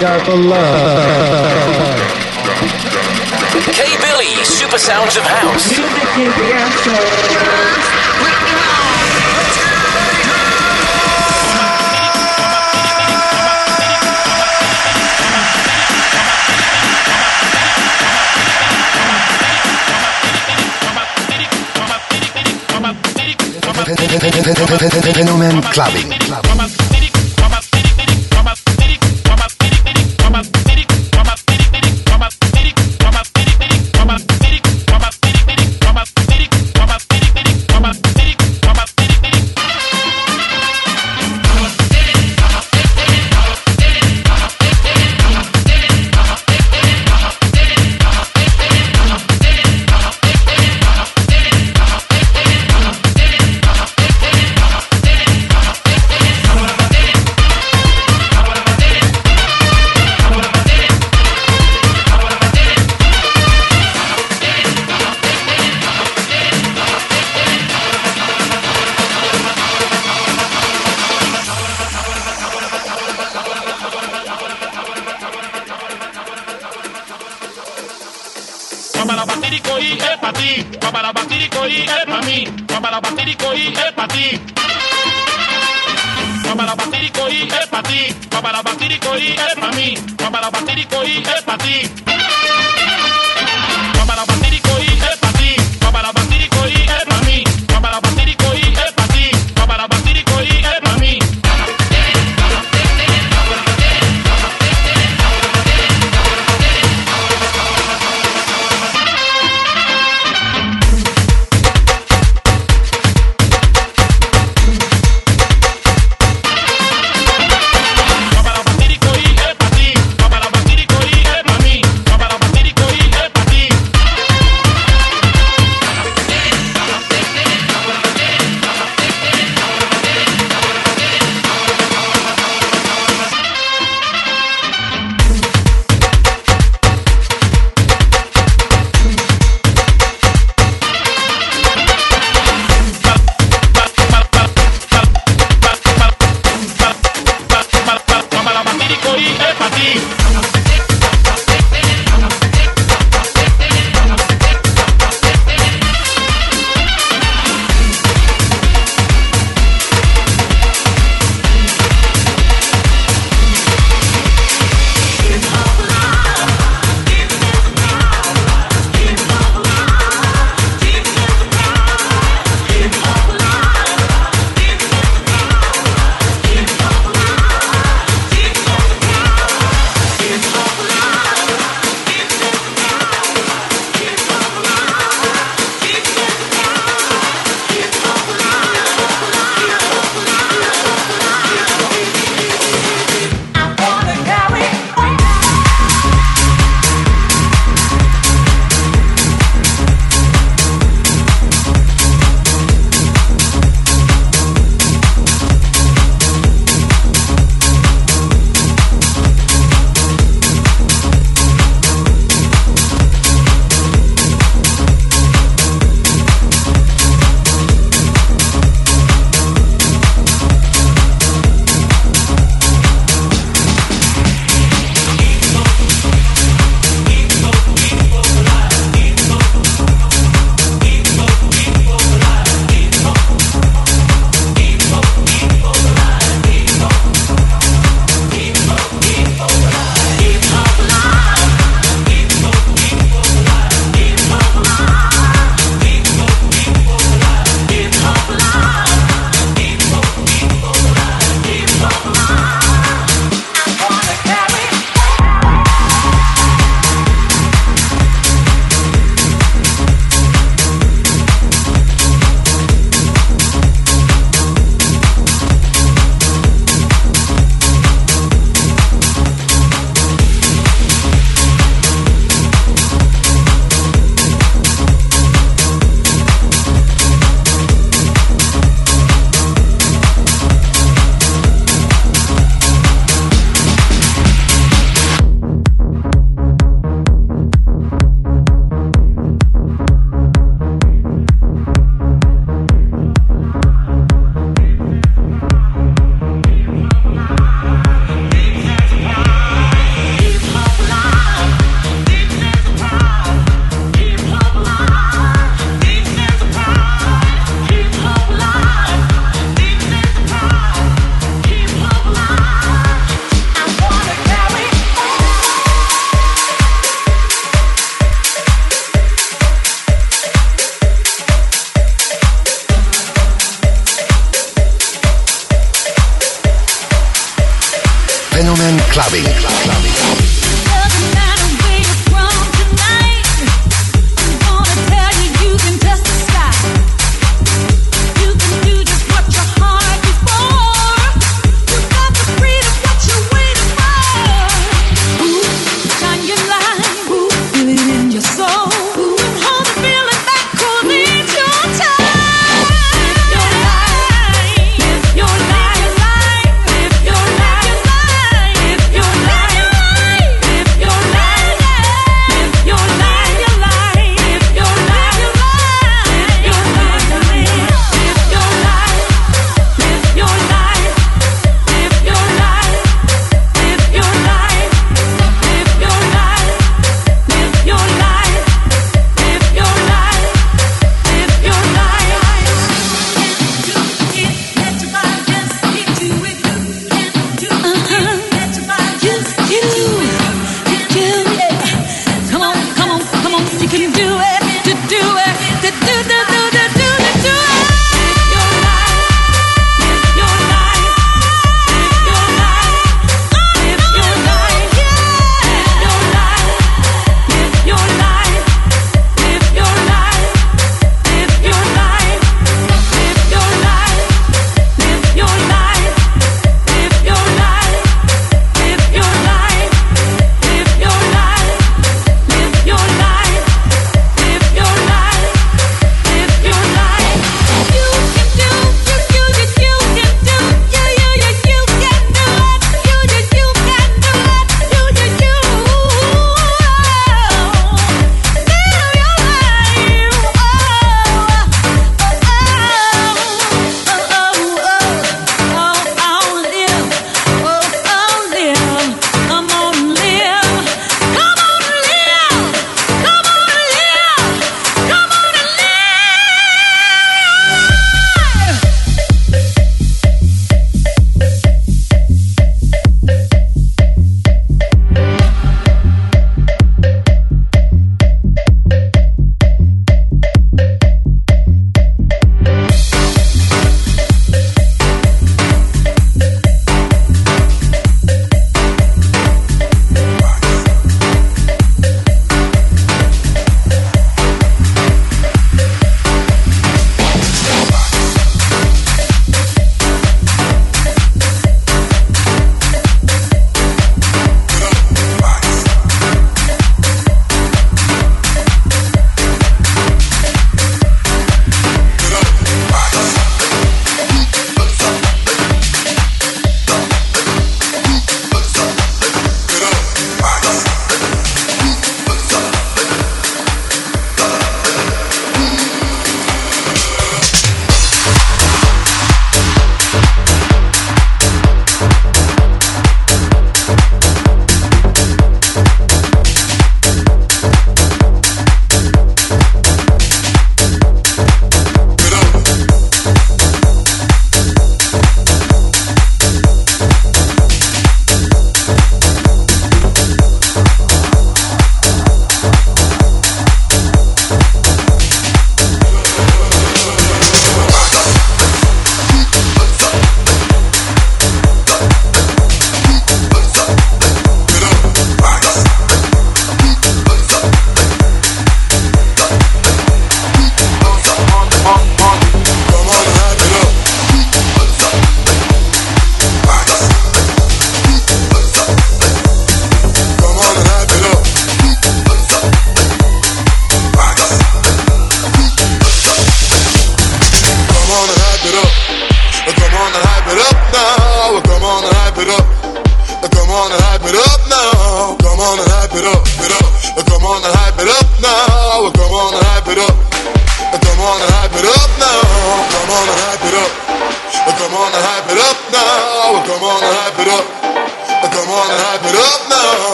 got for love. K Billy, Super Sounds of House. Fenomen Clubbing. Clubbing. ti. Guapara y es para mí. Guapara y es para ti. Guapara y es para ti. Guapara y es para mí. Guapara y es para ti.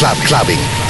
Club Clubbing.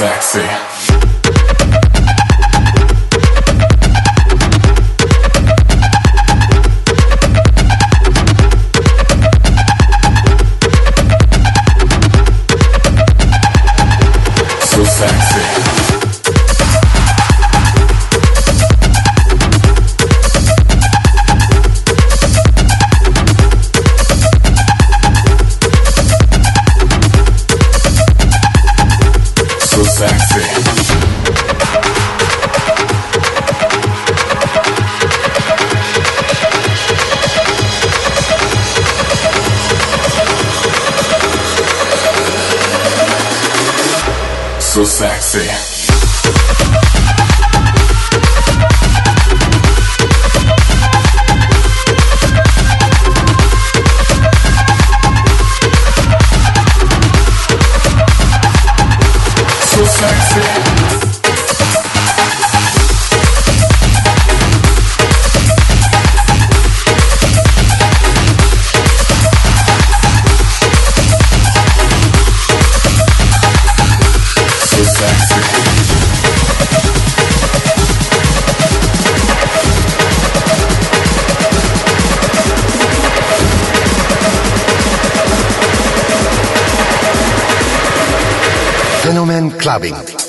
Sexy. Fenomen Clubbing.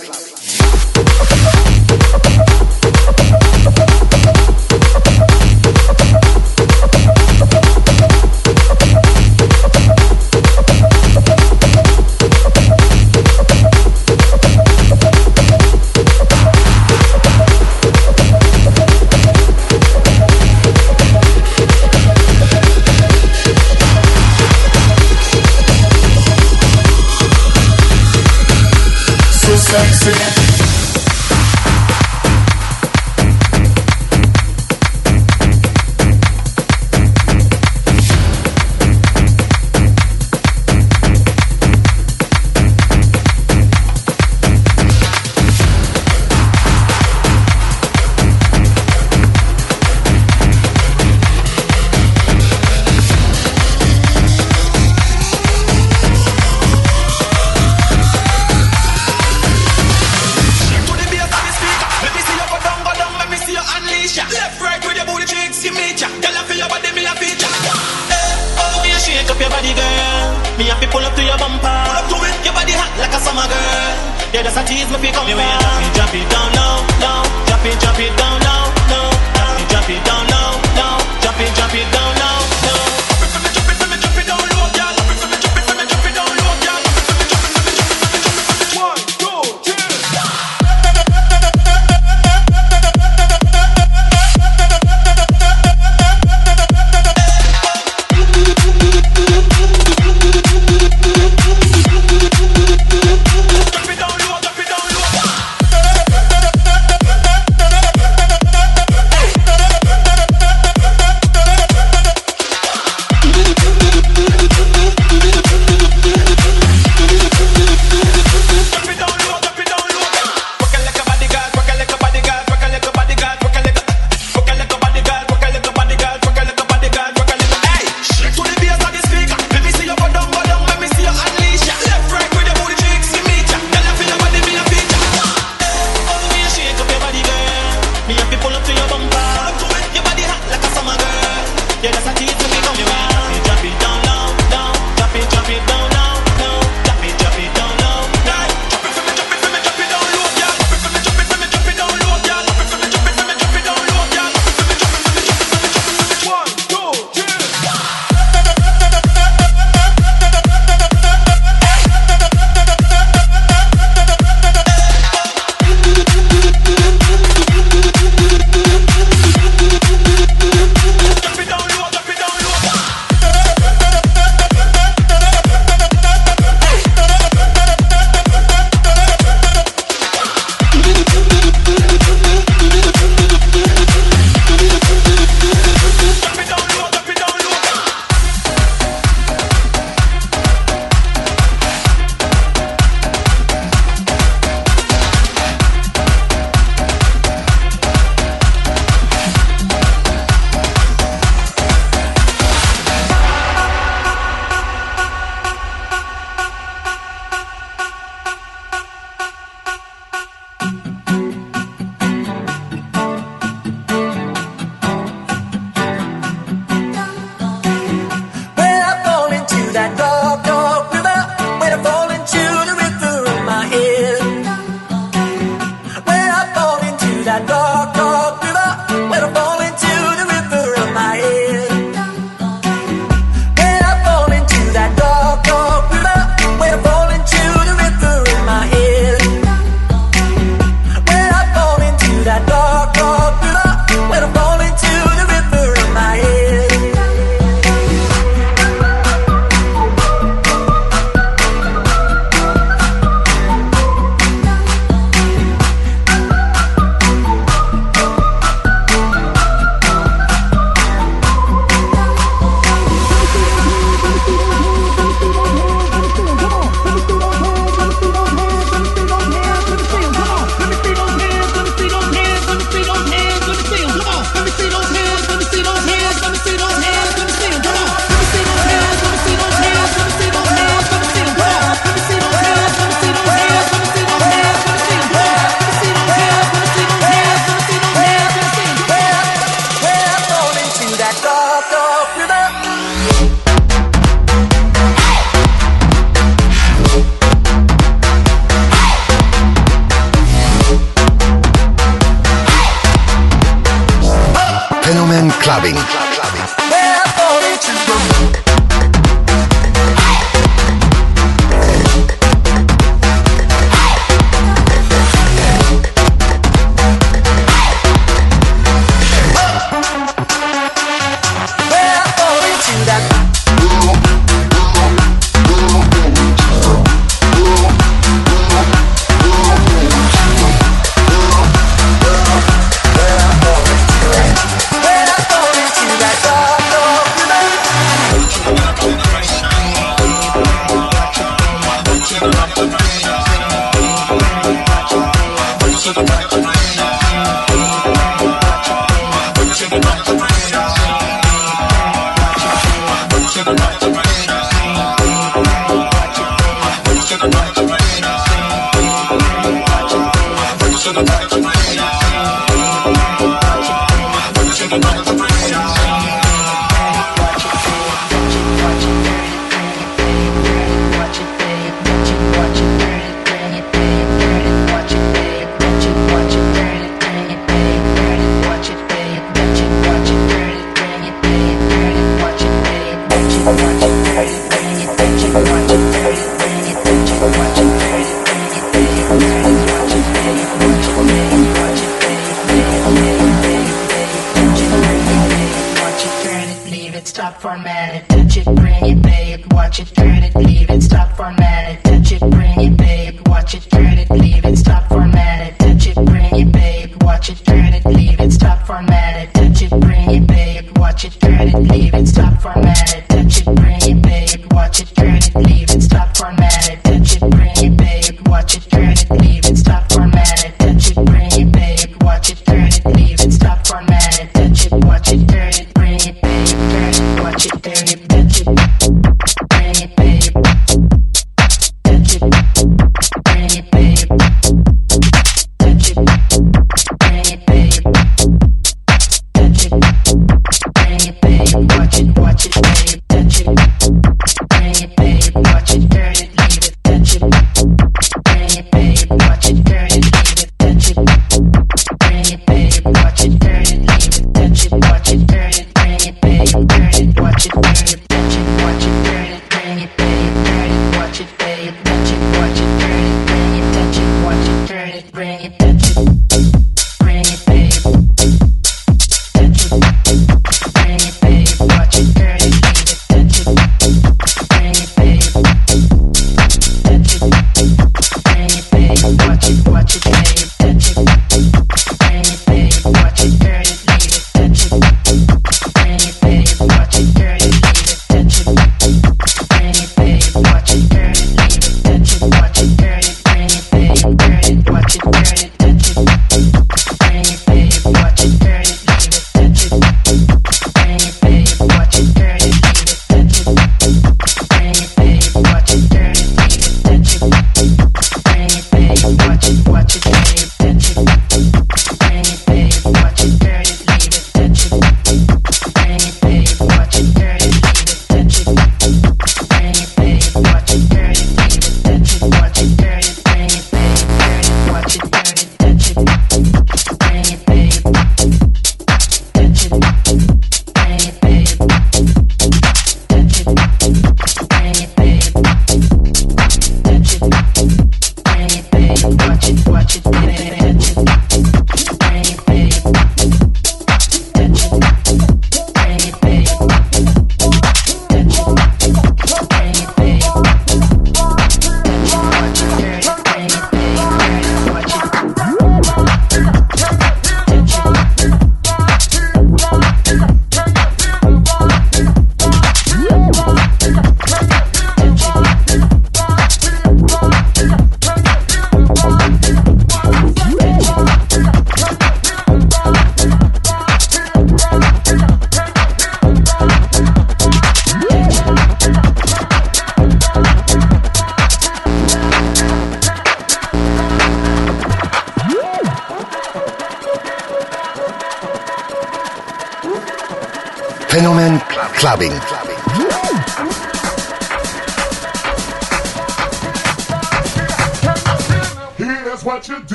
Clubbing.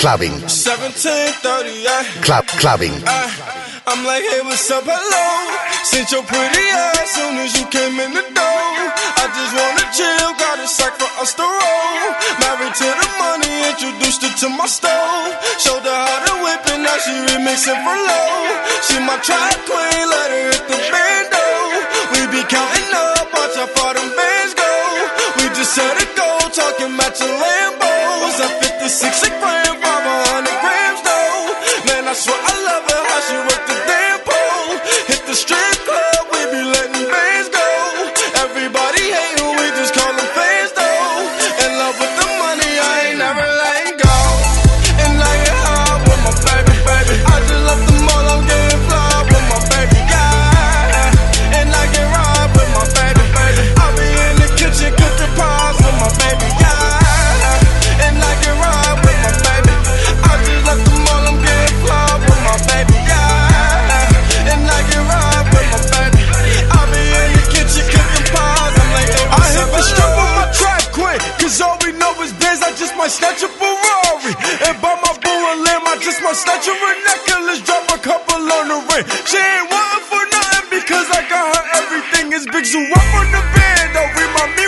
clubbing. 1738. Club clubbing. Uh, I, am like, hey, what's up? Hello. Since your pretty ass soon as you came in the door. I just wanna chill, got a sack for us to roll. Married to the money, introduced her to my stove. Showed her how to whip and now she remixing for low. She my trap queen, let her hit the bando. We be counting up, watch how far them bands go. We just set a goal, talking about your Lambo a 56, she praying grand. my stature a necklace, drop a couple on the ring. She ain't wantin' for nothing because I got her everything. It's big zoo up on the band, I'll read my